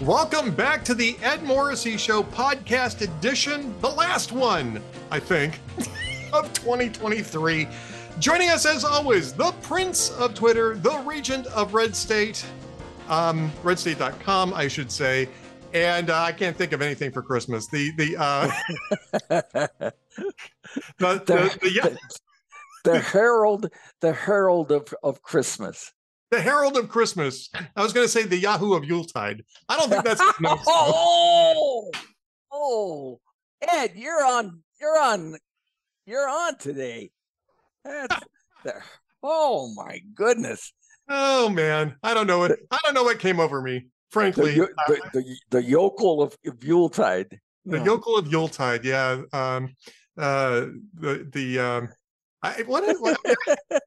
Welcome back to the Ed Morrissey Show podcast edition, the last one, I think, of 2023. Joining us as always, the Prince of Twitter, the Regent of Red State, um, redstate.com, I should say. And uh, I can't think of anything for Christmas. The the uh, the, the, the, the, yeah, the herald, the herald of, of Christmas. The Herald of Christmas. I was going to say the Yahoo of Yuletide. I don't think that's enough. oh, oh, Ed, you're on. You're on. You're on today. That's the, oh my goodness. Oh man, I don't know what I don't know what came over me. Frankly, yo- Uh, the, the, the yokel of, of Yuletide. the Yeah. yokel of Yuletide. Yeah. Um, uh, the the um, I, what, is- what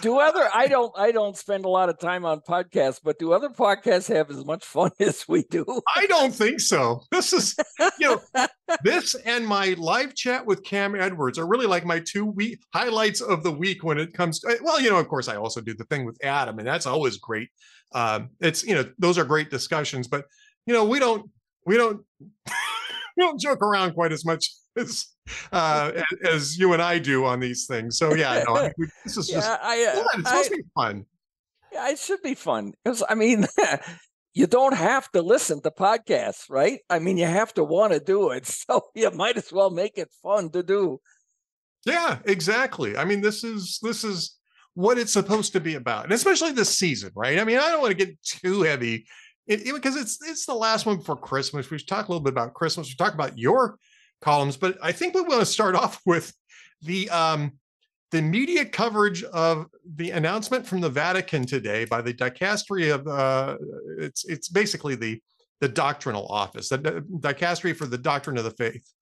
Do other I don't I don't spend a lot of time on podcasts, but do other podcasts have as much fun as we do? I don't think so. This is you know this and my live chat with Cam Edwards are really like my two week highlights of the week when it comes to well, you know, of course I also do the thing with Adam, and that's always great. Um, it's you know, those are great discussions, but you know, we don't we don't we don't joke around quite as much as uh as you and I do on these things. So yeah, no, I, this is just I, uh, fun. It's I, supposed to be fun. Yeah, it should be fun. Because I mean, you don't have to listen to podcasts, right? I mean, you have to want to do it. So you might as well make it fun to do. Yeah, exactly. I mean, this is this is what it's supposed to be about, and especially this season, right? I mean, I don't want to get too heavy it, because it's it's the last one before Christmas. We should talk a little bit about Christmas. We talk about your columns, but I think we want to start off with the um the media coverage of the announcement from the Vatican today by the dicastery of uh it's it's basically the the doctrinal office, the the dicastery for the doctrine of the faith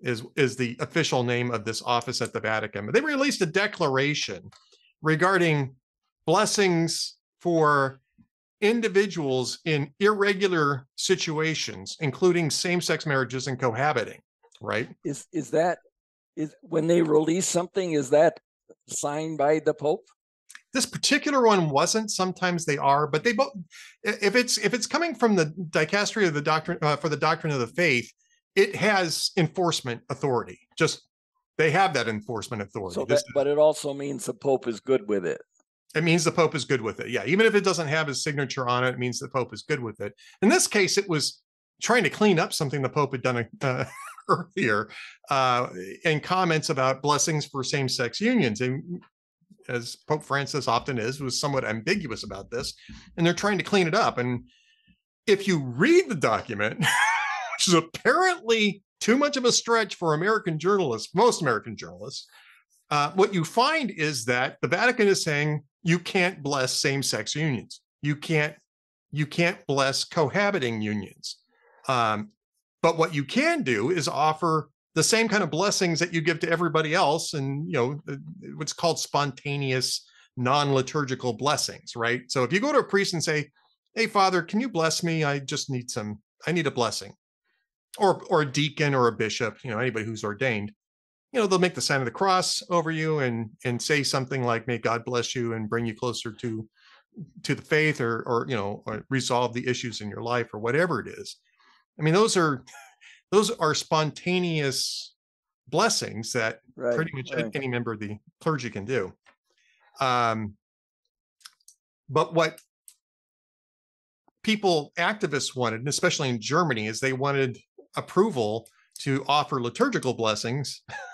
is is the official name of this office at the Vatican. But they released a declaration regarding blessings for individuals in irregular situations, including same-sex marriages and cohabiting. Right? Is is that is when they release something? Is that signed by the Pope? This particular one wasn't. Sometimes they are, but they both. If it's if it's coming from the dicastery of the doctrine uh, for the doctrine of the faith, it has enforcement authority. Just they have that enforcement authority. So that, but it also means the Pope is good with it. It means the Pope is good with it. Yeah, even if it doesn't have his signature on it, it means the Pope is good with it. In this case, it was trying to clean up something the Pope had done uh, earlier uh, in comments about blessings for same-sex unions. And as Pope Francis often is, was somewhat ambiguous about this, and they're trying to clean it up. And if you read the document, which is apparently too much of a stretch for American journalists, most American journalists, uh, what you find is that the Vatican is saying you can't bless same-sex unions. You can't you can't bless cohabiting unions. Um, but what you can do is offer the same kind of blessings that you give to everybody else, and you know what's called spontaneous, non-liturgical blessings, right? So if you go to a priest and say, "Hey, Father, can you bless me? I just need some. I need a blessing," or or a deacon or a bishop, you know, anybody who's ordained you know they'll make the sign of the cross over you and and say something like may god bless you and bring you closer to to the faith or or you know or resolve the issues in your life or whatever it is i mean those are those are spontaneous blessings that Right. pretty much right. any member of the clergy can do um but what people activists wanted and especially in germany is they wanted approval to offer liturgical blessings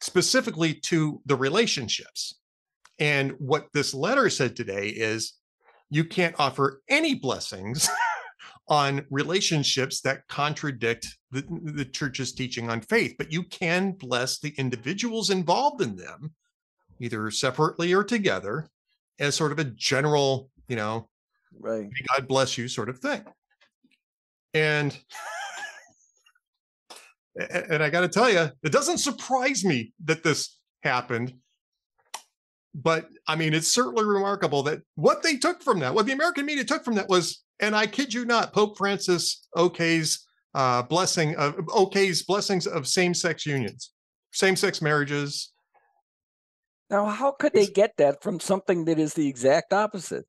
specifically to the relationships and what this letter said today is you can't offer any blessings on relationships that contradict the, the church's teaching on faith, but you can bless the individuals involved in them, either separately or together, as sort of a general, you know, Right. God bless you sort of thing. And and I got to tell you, it doesn't surprise me that this happened. But I mean, it's certainly remarkable that what they took from that, what the American media took from that was, and I kid you not, Pope Francis okay's uh, blessing of okay's blessings of same-sex unions, same-sex marriages. Now, how could they get that from something that is the exact opposite?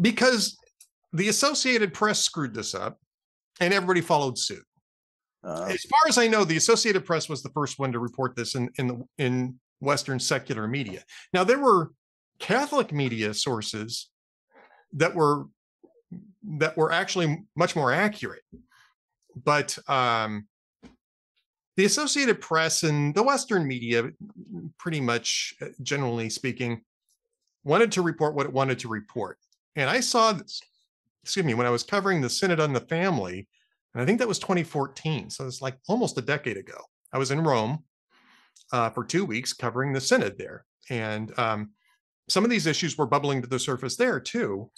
because the Associated Press screwed this up, and everybody followed suit. Uh, As far as I know, the Associated Press was the first one to report this in in the in Western secular media. Now there were Catholic media sources that were that were actually much more accurate, but um, the Associated Press and the Western media, pretty much uh, generally speaking, wanted to report what it wanted to report. And I saw this, excuse me, when I was covering the Synod on the Family, and I think that was 2014. So it's like almost a decade ago. I was in Rome uh, for two weeks covering the Synod there. And um, some of these issues were bubbling to the surface there too.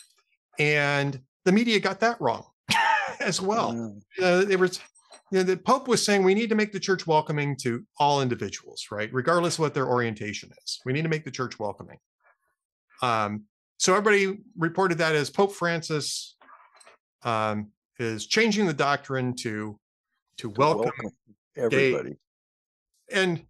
And the media got that wrong as well. mm, Uh, you know, the Pope was saying we need to make the church welcoming to all individuals, right? Regardless of what their orientation is. We need to make the church welcoming. Um, so everybody reported that as Pope Francis um, is changing the doctrine to to to welcome everybody. and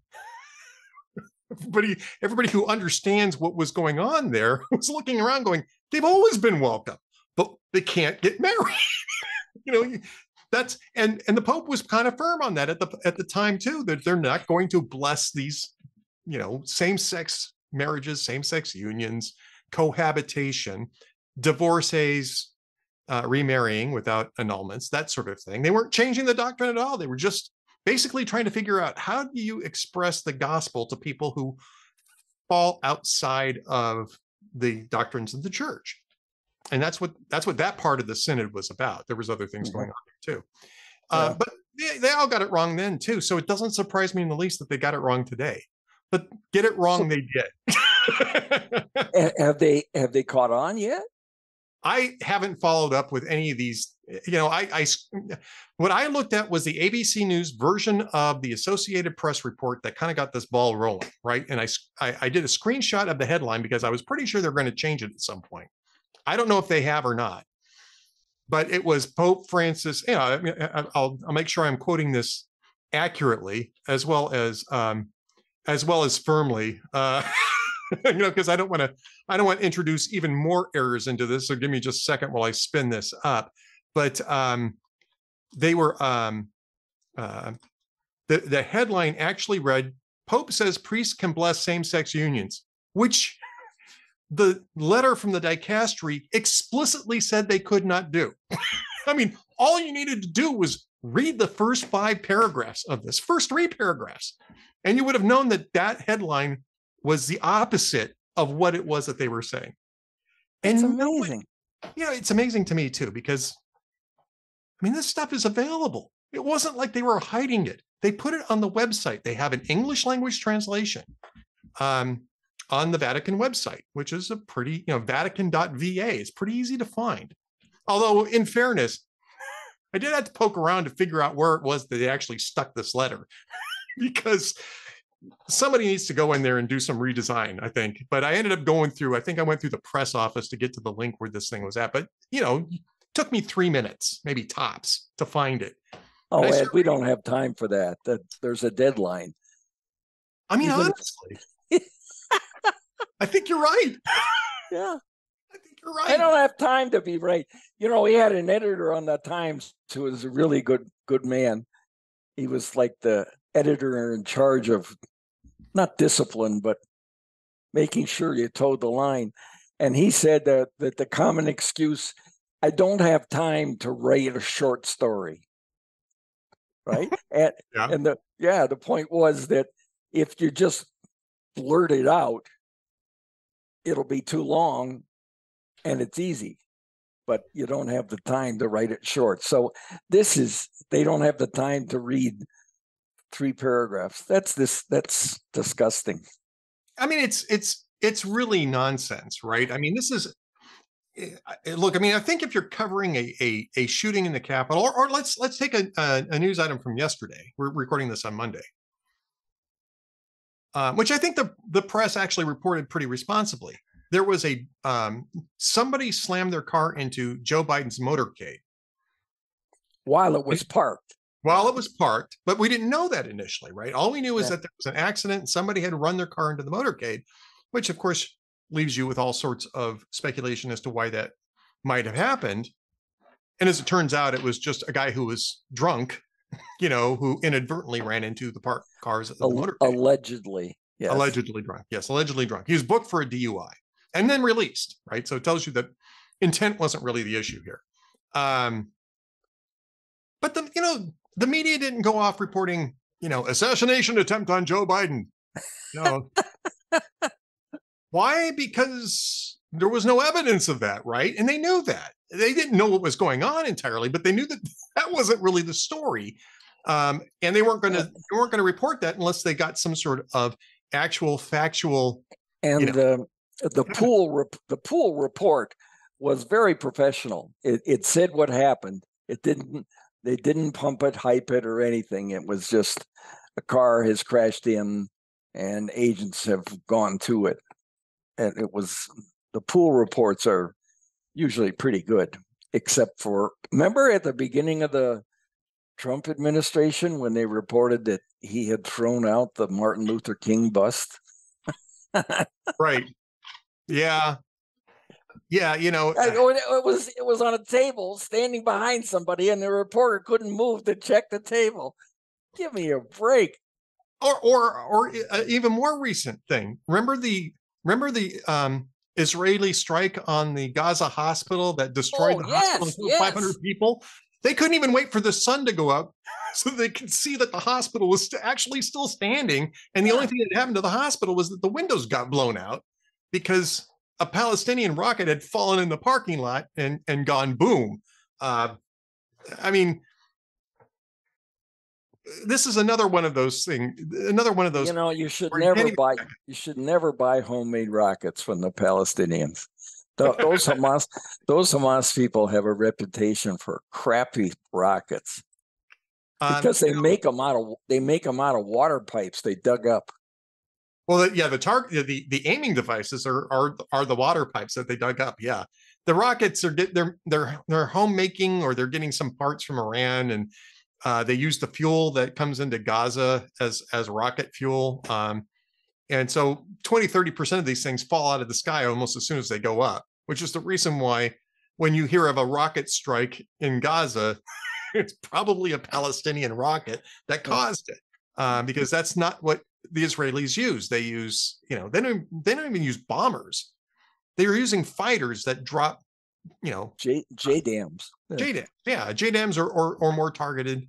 everybody everybody who understands what was going on there was looking around going they've always been welcome but they can't get married you know that's and and the pope was kind of firm on that at the at the time too that they're not going to bless these you know same-sex marriages same-sex unions cohabitation divorcees uh, remarrying without annulments that sort of thing. They weren't changing the doctrine at all. They were just basically trying to figure out how do you express the gospel to people who fall outside of the doctrines of the church? And that's what that's what that part of the synod was about. There was other things Mhm. going on there too. Uh, Yeah. but they, they all got it wrong then too. So it doesn't surprise me in the least that they got it wrong today. But get it wrong they did. Have they have they caught on yet? I haven't followed up with any of these. You know, I what I looked at was the ABC News version of the Associated Press report that kind of got this ball rolling, right? And I I did a screenshot of the headline because I was pretty sure they're going to change it at some point. I don't know if they have or not, but it was Pope Francis. You know, I I- I'll I'll make sure I'm quoting this accurately as well as um as well as firmly. Uh, you know, because I don't want to I don't want to introduce even more errors into this. So give me just a second while I spin this up. But um, they were um, uh, the the headline actually read: Pope says priests can bless same-sex unions, which the letter from the dicastery explicitly said they could not do. I mean, all you needed to do was read the first five paragraphs of this, first three paragraphs, and you would have known that that headline was the opposite of what it was that they were saying. It's And nobody- amazing. you know, it's amazing to me too, because I mean, this stuff is available. It wasn't like they were hiding it. They put it on the website. They have an English language translation um, on the Vatican website, which is a pretty, you know, Vatican.va. It's pretty easy to find. Although, in fairness, I did have to poke around to figure out where it was that they actually stuck this letter because somebody needs to go in there and do some redesign, I think. But I ended up going through, I think I went through the press office to get to the link where this thing was at. But, you know, took me three minutes, maybe tops, to find it. Oh, Ed, certainly- we don't have time for that. That there's a deadline. I mean, Even- honestly, I think you're right. Yeah. I think you're right. I don't have time to be right. You know, we had an editor on the Times who was a really good good man. He was like the editor in charge of not discipline, but making sure you toed the line. And he said that that the common excuse, I don't have time to write a short story. Right. and Yeah. and the yeah, the point was that if you just blurt it out, it'll be too long and it's easy but you don't have the time to write it short so this is they don't have the time to read three paragraphs that's this that's disgusting I mean, it's it's it's really nonsense, right? I mean, this is eh, look. I mean, I think if you're covering a a, a shooting in the Capitol, or, or let's let's take a, a a news item from yesterday. We're recording this on Monday, um, which I think the the press actually reported pretty responsibly. There was a um, somebody slammed their car into Joe Biden's motorcade while it was parked while it was parked, but we didn't know that initially, right? All we knew is Yeah. that there was an accident and somebody had run their car into the motorcade, which of course leaves you with all sorts of speculation as to why that might have happened. And as it turns out, it was just a guy who was drunk, you know, who inadvertently ran into the parked cars at the Al- motorcade. allegedly. Yes. Allegedly drunk. Yes, allegedly drunk. He was booked for a DUI and then released, right? So it tells you that intent wasn't really the issue here. Um, but the you know the media didn't go off reporting you know assassination attempt on Joe Biden. No. why? Because there was no evidence of that, right? And they knew that. They didn't know what was going on entirely, but they knew that that wasn't really the story. Um, and they weren't going to they weren't going to report that unless they got some sort of actual factual. And know. uh, the pool rep- the pool report was very professional. It it said what happened. It didn't they didn't pump it, hype it, or anything. It was just a car has crashed in, and agents have gone to it. And it was the pool reports are usually pretty good, except for remember at the beginning of the Trump administration when they reported that he had thrown out the Martin Luther King bust. Right. Yeah. Yeah. You know. I- oh, It it was it was on a table standing behind somebody, and the reporter couldn't move to check the table. Give me a break. or or or uh, even more recent thing. Remember the remember the um Israeli strike on the Gaza hospital that destroyed Oh, the hospital, yes, 500 people. They couldn't even wait for the sun to go up so they could see that the hospital was actually still standing. And the only thing that happened to the hospital was that the windows got blown out because a Palestinian rocket had fallen in the parking lot and and gone boom. Uh, I mean, this is another one of those things. Another one of those. You know, you should where you can't never buy you should never buy homemade rockets from the Palestinians. Tho- Those Hamas those Hamas people have a reputation for crappy rockets Um, because they make them out of they make them out of water pipes they dug up. Well, yeah, the target, the the aiming devices are are are the water pipes that they dug up. Yeah, the rockets are get they're they're they're homemaking or they're getting some parts from Iran, and uh, they use the fuel that comes into Gaza as as rocket fuel. Um, and so 20 30 percent of these things fall out of the sky almost as soon as they go up, which is the reason why when you hear of a rocket strike in Gaza, it's probably a Palestinian rocket that caused it, uh, because that's not what the Israelis use. They use, you know, they don't they don't even use bombers. They are using fighters that drop, you know, J J dams. Yeah. dams. Yeah, JDAMs or or, or more targeted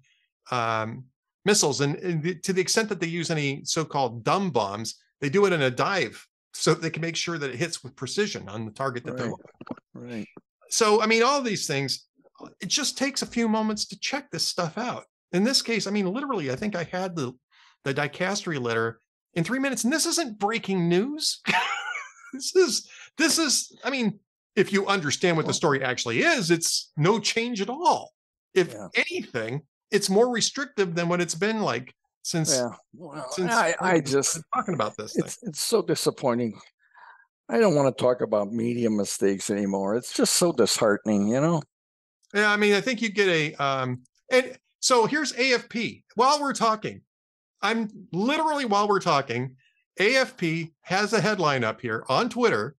um, missiles. And, and the- to the extent that they use any so-called dumb bombs, they do it in a dive so they can make sure that it hits with precision on the target that they're. Right. Right. So I mean, all these things. It just takes a few moments to check this stuff out. In this case, I mean, literally, I think I had the the dicastery letter in three minutes, and this isn't breaking news. this is this is. I mean, if you understand what the story actually is, it's no change at all. If Yeah. anything, it's more restrictive than what it's been like since. Yeah. Well, since I, I just talking about this thing. it's it's so disappointing. I don't want to talk about media mistakes anymore. It's just so disheartening, you know. Yeah, I mean, I think you get a um and so here's AFP. While we're talking, I'm literally while we're talking, AFP has a headline up here on Twitter.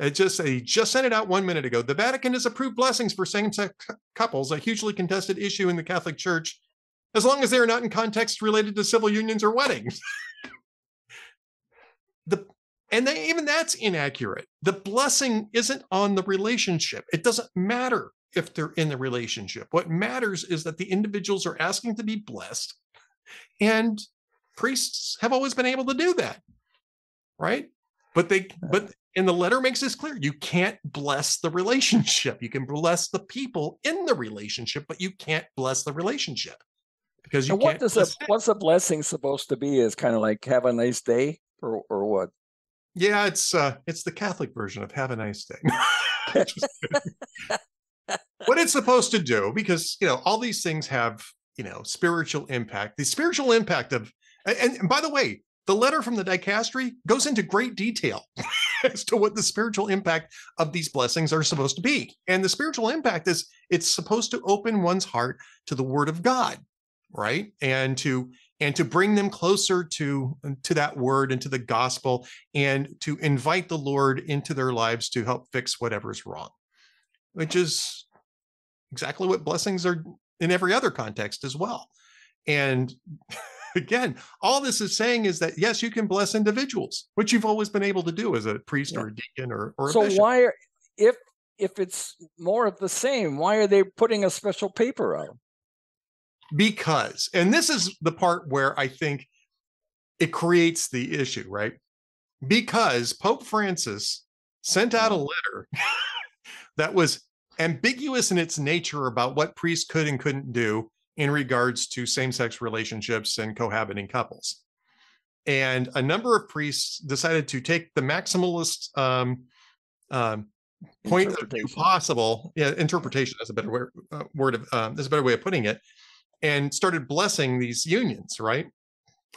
It just they just sent it out one minute ago. The Vatican has approved blessings for same-sex couples, a hugely contested issue in the Catholic Church, as long as they are not in context related to civil unions or weddings. the and they, even that's inaccurate. The blessing isn't on the relationship. It doesn't matter if they're in the relationship. What matters is that the individuals are asking to be blessed, and priests have always been able to do that, right? But they, but and the letter makes this clear: you can't bless the relationship. You can bless the people in the relationship, but you can't bless the relationship because you And what can't. does a it. what's a blessing supposed to be? Is kind of like have a nice day or or what? Yeah, it's uh it's the Catholic version of have a nice day. What it's supposed to do, because you know, all these things have, you know, spiritual impact. The spiritual impact of and, by the way, the letter from the dicastery goes into great detail as to what the spiritual impact of these blessings are supposed to be. And the spiritual impact is it's supposed to open one's heart to the word of God, right? And to and to bring them closer to to that word and to the gospel and to invite the Lord into their lives to help fix whatever's wrong. which is exactly what blessings are in every other context as well. And again, all this is saying is that yes, you can bless individuals, which you've always been able to do as a priest Yeah. or a deacon or, or a So why, are, if if it's more of the same, why are they putting a special paper out? because and this is the part where i think it creates the issue right because pope francis sent out a mm-hmm. letter that was ambiguous in its nature about what priests could and couldn't do in regards to same-sex relationships and cohabiting couples. And a number of priests decided to take the maximalist um, um, point of view possible yeah interpretation is a better word, uh, word of um, is a better way of putting it and started blessing these unions right?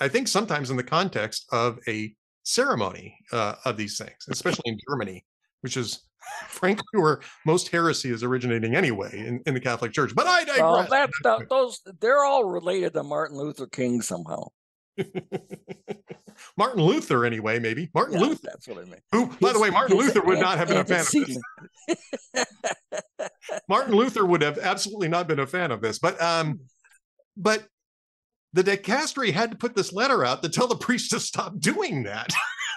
I think sometimes in the context of a ceremony uh, of these things especially in germany which is frankly where most heresy is originating anyway in, in the catholic church but i digress Well, that, that those they're all related to Martin Luther King somehow. martin luther anyway maybe martin Yeah, luther that's what I mean. who by the way martin luther would not have been a fan of this. Martin Luther would have absolutely not been a fan of this, but um, but the dicastery had to put this letter out to tell the priests to stop doing that.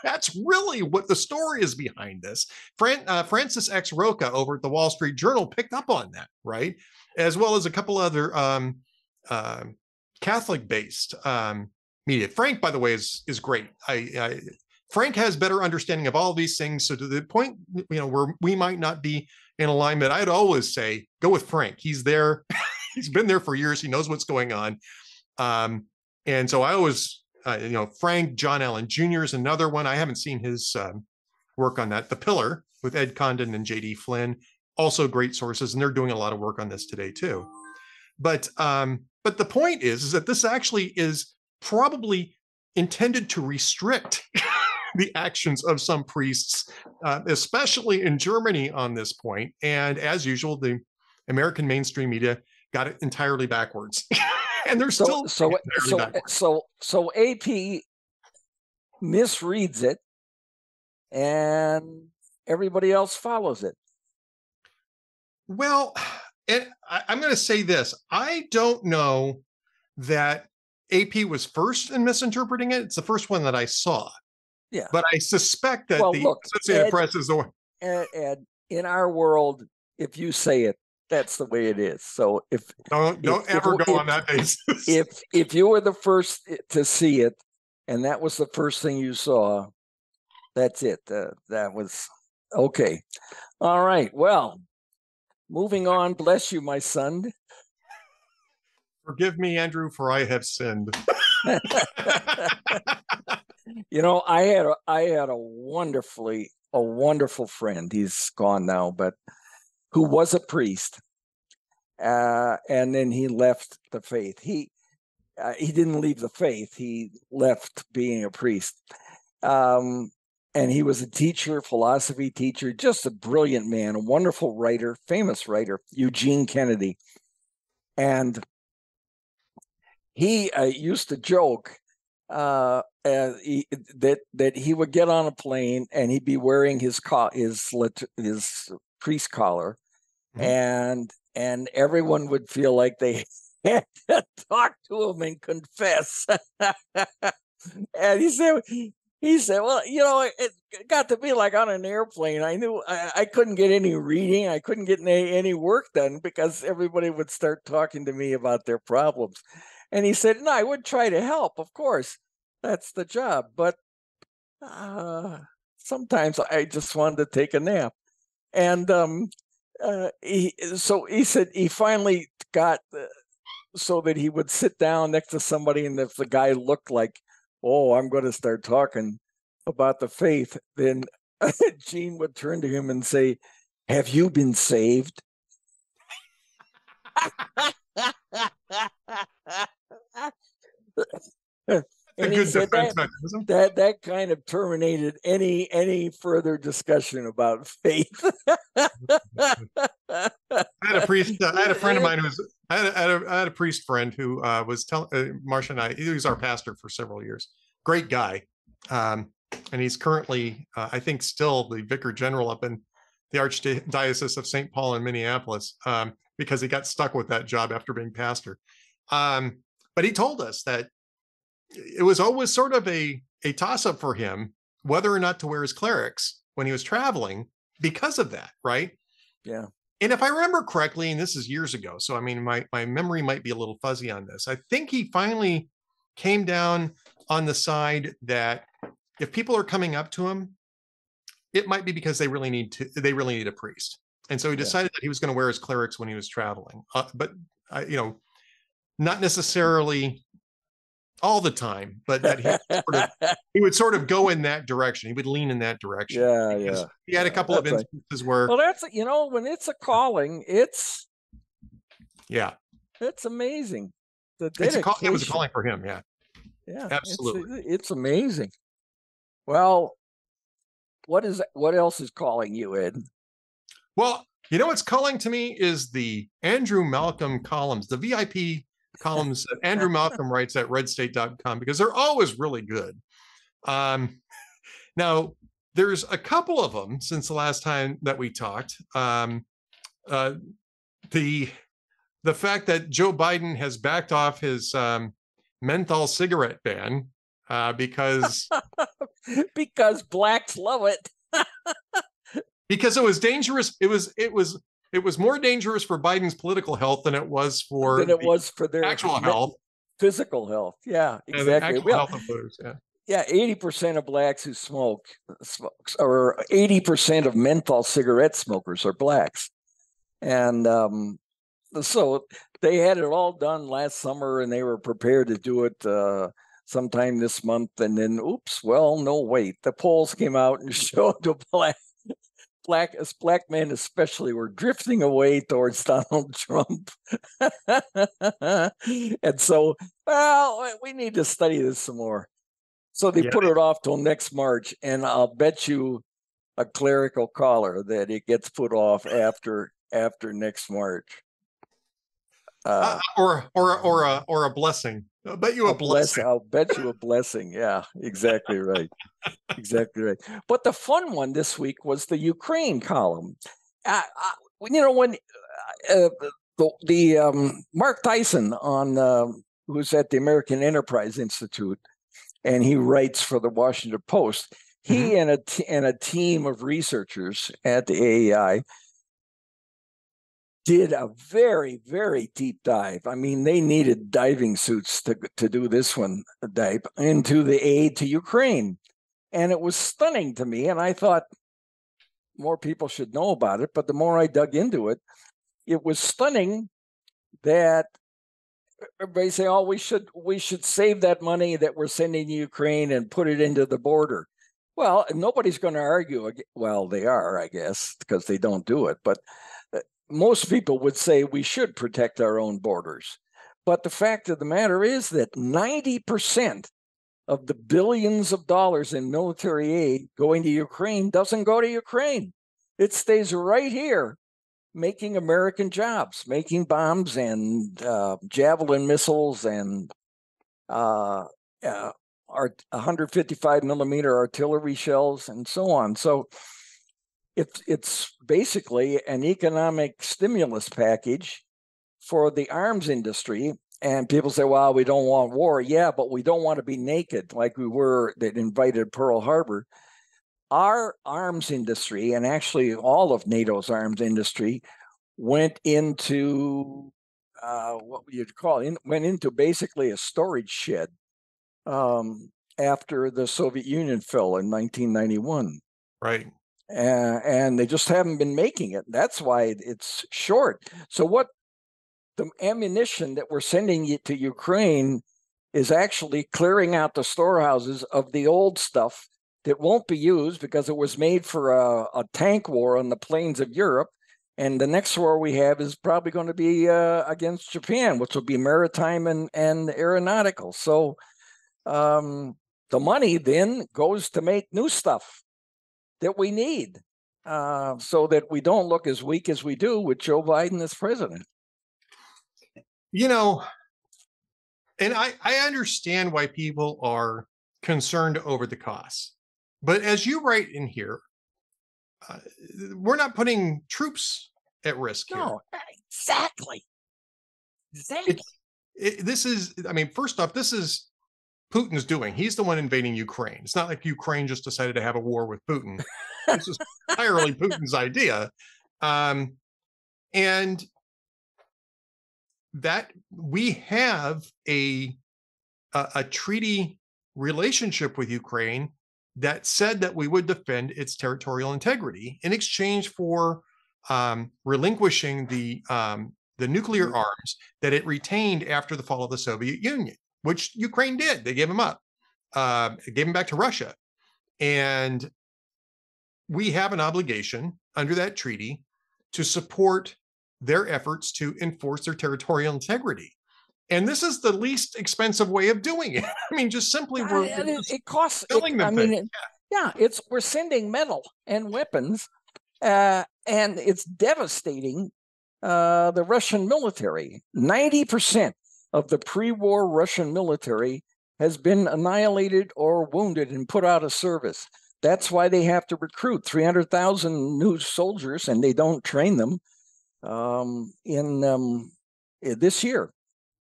That's really what the story is behind this. Fran, uh, Francis X. Rocca over at the Wall Street Journal picked up on that, right? As well as a couple other um, um Catholic-based um, media. Frank, by the way, is is great. I, I Frank has better understanding of all these things. So to the point, you know, where we might not be in alignment, I'd always say go with Frank. He's there. He's been there for years. He knows what's going on. Um, and so I always, uh, you know, Frank John Allen Jr. is another one. I haven't seen his um, work on that. The Pillar with Ed Condon and J.D. Flynn, also great sources, and they're doing a lot of work on this today too. But um, but the point is, is that this actually is probably intended to restrict the actions of some priests, uh, especially in Germany on this point. And as usual, the American mainstream media got it entirely backwards. and they're So still so so so so AP misreads it, and everybody else follows it. Well, and I, I'm going to say this: I don't know that AP was first in misinterpreting it. It's the first one that I saw. Yeah. But I suspect that Well, the look, Associated Ed- Press is the one. And, and in our world, if you say it, that's the way it is. So if Don't don't if- ever if- go on that basis. if if you were the first to see it, and that was the first thing you saw, that's it. Uh, that was okay. All right. Well, moving on. Bless you, my son. Forgive me, Andrew, for I have sinned. You know, I had a I had a wonderfully a wonderful friend. He's gone now, but who was a priest, uh, and then he left the faith. He uh, he didn't leave the faith. He left being a priest, um, and he was a teacher, philosophy teacher, just a brilliant man, a wonderful writer, famous writer, Eugene Kennedy, and he uh, used to joke uh, uh, he, that that he would get on a plane and he'd be wearing his co- his his priest collar, Mhm. and and everyone would feel like they had to talk to him and confess. and he said. He said, "Well, you know, it- it got to be like on an airplane. I knew I, I couldn't get any reading. I couldn't get any, any work done because everybody would start talking to me about their problems." And he said, "No, I would try to help, of course. That's the job, but uh, sometimes I just wanted to take a nap." And um, uh, he, so he said he finally got uh, so that he would sit down next to somebody, and if the guy looked like, "Oh, I'm going to start talking about the faith," then Gene would turn to him and say, "Have you been saved?" a And he good defense that, mechanism. that that kind of terminated any any further discussion about faith. I had a priest. Uh, I had a friend of mine who was. I had a, I had a, I had a priest friend who uh, was telling uh, Marsha and I. He was our pastor for several years. Great guy, um, and he's currently, uh, I think, still the vicar general up in the Archdiocese of St. Paul in Minneapolis um, because he got stuck with that job after being pastor. Um, but he told us that it was always sort of a, a toss up for him whether or not to wear his clerics when he was traveling because of that, right? Yeah. And if I remember correctly, and this is years ago, so I mean, my, my memory might be a little fuzzy on this. I think he finally came down on the side that if people are coming up to him, it might be because they really need to, they really need a priest. And so he decided yeah. that he was going to wear his clerics when he was traveling. Uh, but, uh, you know, not necessarily all the time, but that he sort of, he would sort of go in that direction. He would lean in that direction. Yeah, yeah. He had a couple that's of instances where. Well, that's you know when it's a calling, it's yeah, it's amazing. The it's call, it was a calling for him. Yeah, yeah, absolutely. It's, it's amazing. Well, what is what else is calling you, Ed? Well, you know what's calling to me is the Andrew Malcolm columns, the VIP columns that Andrew Malcolm writes at redstate.com because they're always really good. Um, now, there's a couple of them since the last time that we talked. Um, uh, the the fact that Joe Biden has backed off his um, menthol cigarette ban uh, because because blacks love it. because it was dangerous. It was it was it was more dangerous for Biden's political health than it was for than it was for their actual health, physical health. Yeah, exactly. Well, health of voters, yeah. Yeah, eighty percent of blacks who smoke, smokes, or eighty percent of menthol cigarette smokers are blacks, and um, so they had it all done last summer, and they were prepared to do it uh, sometime this month. And then, oops, well, no, wait, the polls came out and showed the black black as black men especially were drifting away towards Donald Trump. and so, well, we need to study this some more. So they yeah. put it off till next March, and I'll bet you a clerical collar that it gets put off after after next March. Uh, uh, or or or a or a blessing. I'll bet you a, a blessing. I'll bet you a blessing. Yeah, exactly right. exactly right. But the fun one this week was the Ukraine column. Uh, you know when uh, uh, the, the um, Marc Thiessen on um, who's at the American Enterprise Institute, and he writes for the Washington Post. He mm-hmm. and a t- and a team of researchers at the AEI did a very, very deep dive. I mean, they needed diving suits to, to do this one uh, dive into the aid to Ukraine. And it was stunning to me. And I thought more people should know about it. But the more I dug into it, it was stunning that everybody say, "Oh, we should we should save that money that we're sending to Ukraine and put it into the border." Well, nobody's going to argue. Well, they are, I guess, because they don't do it. But most people would say we should protect our own borders. But the fact of the matter is that 90% of the billions of dollars in military aid going to Ukraine doesn't go to Ukraine. It stays right here, making American jobs, making bombs and uh, javelin missiles and uh, uh, 155 millimeter artillery shells and so on. So it's it's basically an economic stimulus package for the arms industry. And people say, well, we don't want war. Yeah, but we don't want to be naked like we were that invited Pearl Harbor. Our arms industry, and actually all of NATO's arms industry, went into uh, what you'd call it, went into basically a storage shed um, after the Soviet Union fell in 1991. Right and, they just haven't been making it. That's why it's short. So what the ammunition that we're sending to Ukraine is actually clearing out the storehouses of the old stuff that won't be used because it was made for a, a tank war on the plains of Europe. And the next war we have is probably going to be uh, against Japan, which will be maritime and, and aeronautical. So um, the money then goes to make new stuff that we need uh, so that we don't look as weak as we do with Joe Biden as president. You know, and I, I understand why people are concerned over the costs. But as you write in here, uh, we're not putting troops at risk here. No, exactly. Exactly. It, this is, I mean, first off, this is Putin's doing. He's the one invading Ukraine. It's not like Ukraine just decided to have a war with Putin. this is entirely Putin's idea. Um, and that we have a, a, a treaty relationship with Ukraine that said that we would defend its territorial integrity in exchange for um, relinquishing the um, the nuclear Mhm. arms that it retained after the fall of the Soviet Union, which Ukraine did. They gave them up, uh, gave them back to Russia, and we have an obligation under that treaty to support their efforts to enforce their territorial integrity. And this is the least expensive way of doing it. I mean, just simply we're and it, costs. it- filling I them mean, it, yeah, it's we're sending metal and weapons, uh, and it's devastating uh, the Russian military. Ninety percent of the pre-war Russian military has been annihilated or wounded and put out of service. That's why they have to recruit three hundred thousand new soldiers, and they don't train them um, in um, this year.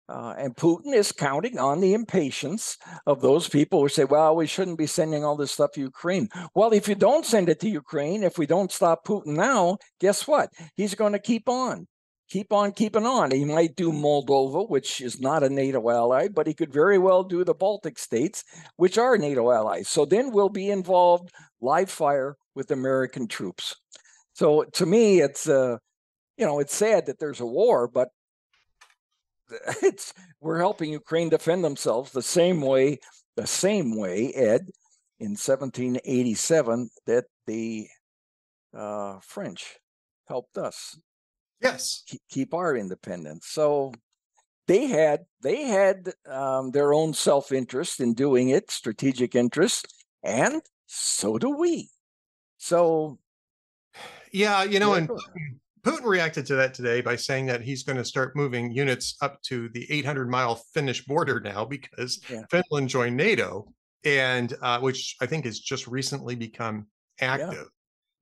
Uh, and Putin is counting on the impatience of those people who say, well, we shouldn't be sending all this stuff to Ukraine. Well, if you don't send it to Ukraine, if we don't stop Putin now, guess what? He's going to keep on, keep on keeping on. He might do Moldova, which is not a NATO ally, but he could very well do the Baltic states, which are NATO allies. So then we'll be involved live fire with American troops. So to me, it's, uh, you know, it's sad that there's a war, but it's we're helping Ukraine defend themselves the same way, the same way, Ed, in 1787 that the uh, French helped us Yes. keep, keep our independence. So they had they had um, their own self interest in doing it, strategic interest, and so do we. So Yeah, you know, and Putin, reacted to that today by saying that he's going to start moving units up to the 800 mile Finnish border now because Yeah. Finland joined NATO, and uh, which I think has just recently become active.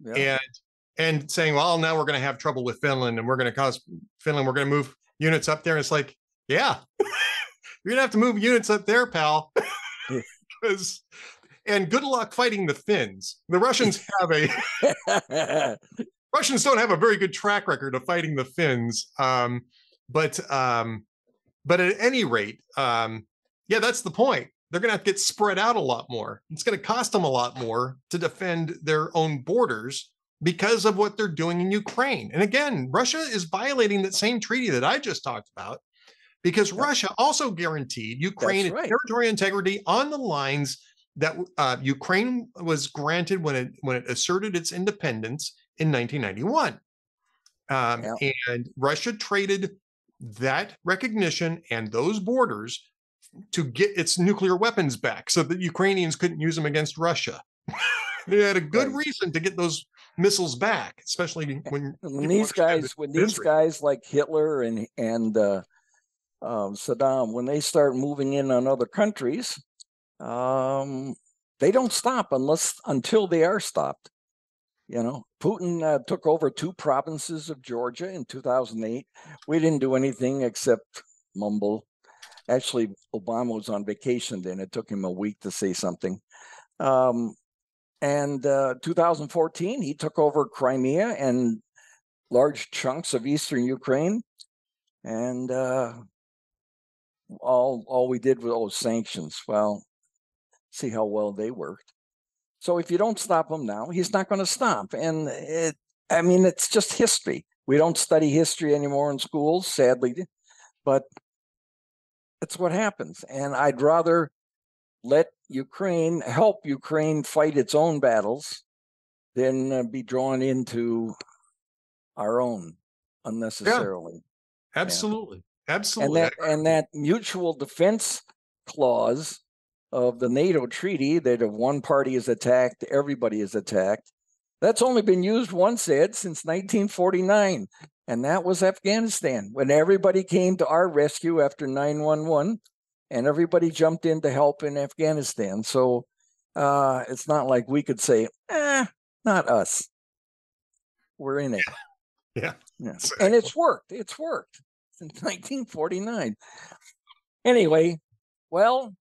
yeah, And and saying, well, now we're going to have trouble with Finland, and we're going to cause Finland. We're going to move units up there. And it's like, yeah, you're going to have to move units up there, pal. And good luck fighting the Finns. The Russians have a Russians don't have a very good track record of fighting the Finns. Um, but um, but at any rate, um, yeah, that's the point. They're going to have to get spread out a lot more. It's going to cost them a lot more to defend their own borders because of what they're doing in Ukraine. And again, Russia is violating that same treaty that I just talked about because Yeah. Russia also guaranteed Ukraine right. territorial integrity on the lines that uh, Ukraine was granted when it when it asserted its independence in 1991. Um, And Russia traded that recognition and those borders to get its nuclear weapons back so that Ukrainians couldn't use them against Russia. they had a good Right. reason to get those missiles back, especially when when these guys when these guys like hitler and and uh, um, saddam when they start moving in on other countries um, they don't stop unless until they are stopped you know? Putin uh, took over two provinces of georgia in 2008 we didn't do anything except mumble. Actually obama was on vacation then. It took him a week to say something. Um, and uh, 2014 he took over crimea and large chunks of eastern Ukraine, and uh, all all we did was oh, sanctions. Well, see how well they worked. So if you don't stop him now, he's not going to stop. And it, I mean, it's just history. We don't study history anymore in schools, sadly, but it's what happens. And I'd rather let Ukraine help Ukraine fight its own battles than uh, be drawn into our own unnecessarily. Absolutely. And Absolutely. that and that mutual defense clause of the NATO treaty that if one party is attacked, everybody is attacked. That's only been used once, Ed, since 1949. And that was Afghanistan when everybody came to our rescue after 911 and everybody jumped in to help in Afghanistan. So uh, it's not like we could say, eh, not us. we're in it. Yeah. Yes. And it's worked. It's worked since 1949. Anyway, well,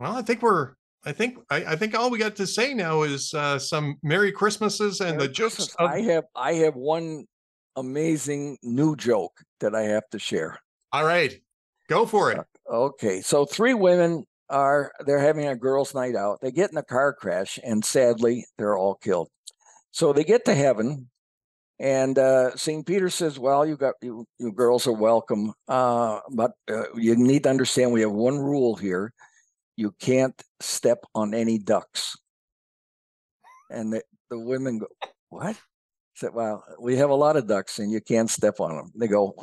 Well, I think we're. I think I, I think all we got to say now is uh, some Merry Christmases and Merry the jokes. Christmas. Of, I have I have one amazing new joke that I have to share. all right, go for it. Okay, so three women are they're having a girls' night out. They get in a car crash, and sadly, they're all killed. So they get to heaven, and uh, Saint Peter says, "Well, you got you, you girls are welcome, uh, but uh, you need to understand we have one rule here: you can't step on any ducks." And the, the women go, "What?" Said, "Well, we have a lot of ducks, and you can't step on them." They go,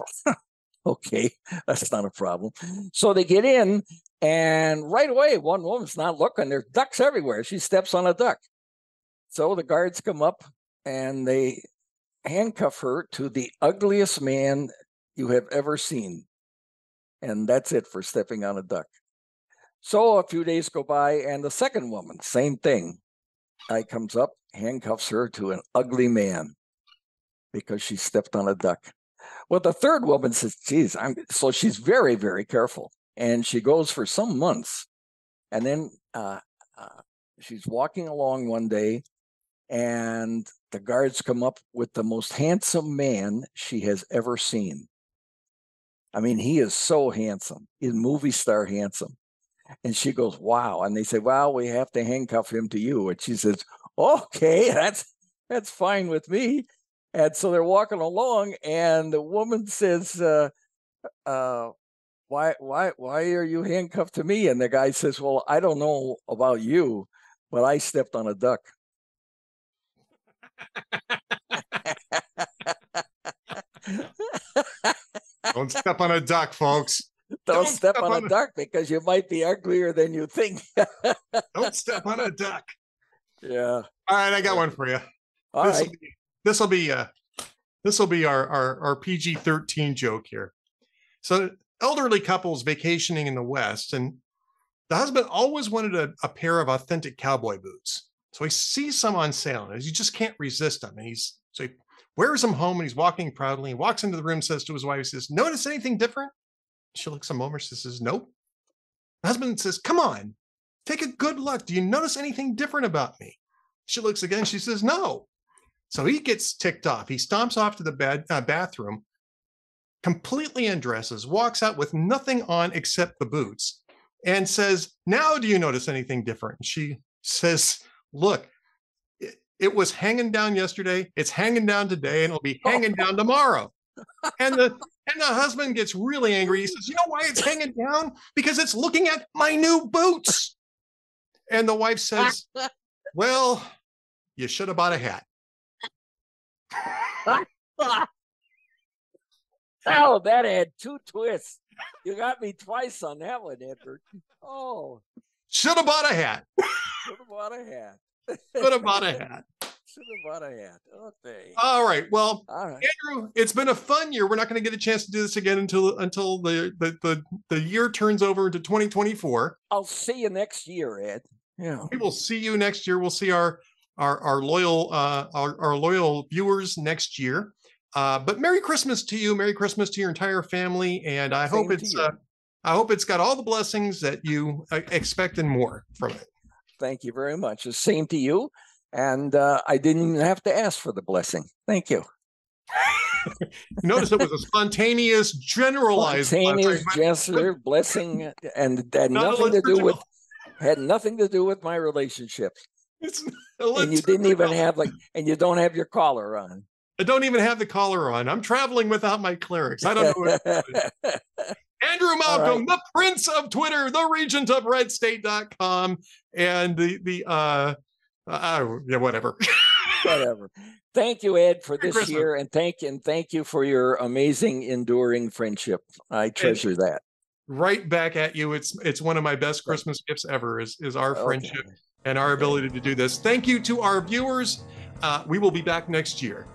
"Okay, that's not a problem." So they get in, and right away, one woman's not looking. There's ducks everywhere. She steps on a duck. So the guards come up and they handcuff her to the ugliest man you have ever seen. And that's it for stepping on a duck. So a few days go by, and the second woman, same thing. I comes up, handcuffs her to an ugly man because she stepped on a duck. Well, the third woman says, geez, I'm so she's very, very careful. And she goes for some months. And then uh, uh, she's walking along one day, and the guards come up with the most handsome man she has ever seen. I mean, he is so handsome. He's movie star handsome. And she goes, Wow. And they say, Well, we have to handcuff him to you. And she says, Okay, that's that's fine with me. And so they're walking along, and the woman says, uh, uh, why why why are you handcuffed to me? And the guy says, Well, I don't know about you, but I stepped on a duck. Don't step on a duck, folks. Don't, Don't step, step on, on a a- duck because you might be uglier than you think. Don't step on a duck. yeah. All right, I got one for you. All this right. will be this will be uh this will be our our, our PG thirteen joke here. So elderly couples vacationing in the West, and the husband always wanted a, a pair of authentic cowboy boots. So he sees some on sale, and he just can't resist them. And he's so he wears them home, and he's walking proudly. He walks into the room, says to his wife, he says, "Notice anything different?" She looks a moment, she says, "Nope." The husband says, "Come on, take a good look. Do you notice anything different about me?" She looks again. She says, "No." So he gets ticked off. He stomps off to the bed, uh, bathroom, completely undresses, walks out with nothing on except the boots, and says, Now do you notice anything different? And she says, Look, it, it was hanging down yesterday, it's hanging down today, and it'll be hanging down tomorrow. And the and the husband gets really angry. He says, You know why it's hanging down? Because it's looking at my new boots. And the wife says, Well, you should have bought a hat. oh, that had two twists. You got me twice on that one, Edward. Oh, Should have bought a hat. should have bought a hat. Should have bought a hat. Should have bought a hat. Okay. All right. Well, All right. Andrew, it's been a fun year. We're not going to get a chance to do this again until until the the the, the year turns over into 2024. I'll see you next year, Ed. Yeah. We will see you next year. We'll see our our our loyal uh our, our loyal viewers next year. Uh, but Merry Christmas to you. Merry Christmas to your entire family. And I hope Same to it's uh, I hope it's got all the blessings that you uh, expect and more from it. Thank you very much. The same to you. And uh, I didn't even have to ask for the blessing. Thank you. Notice it was a spontaneous, generalized Spontaneous blessing, gesture, blessing, and had Not nothing to do with had nothing to do with my relationships. It's And you didn't even have like, and you don't have your collar on. I don't even have the collar on. I'm traveling without my clerics. I don't know. What Andrew Malcolm, the prince of Twitter, the regent of redstate.com, and the, the, uh, uh, yeah, whatever. Whatever. Thank you, Ed, for this Christmas. year, and thank and thank you for your amazing, enduring friendship. I treasure that. right back at you. It's, it's one of my best Christmas gifts ever is, is our Okay. friendship and our ability to do this. Thank you to our viewers. Uh, we will be back next year.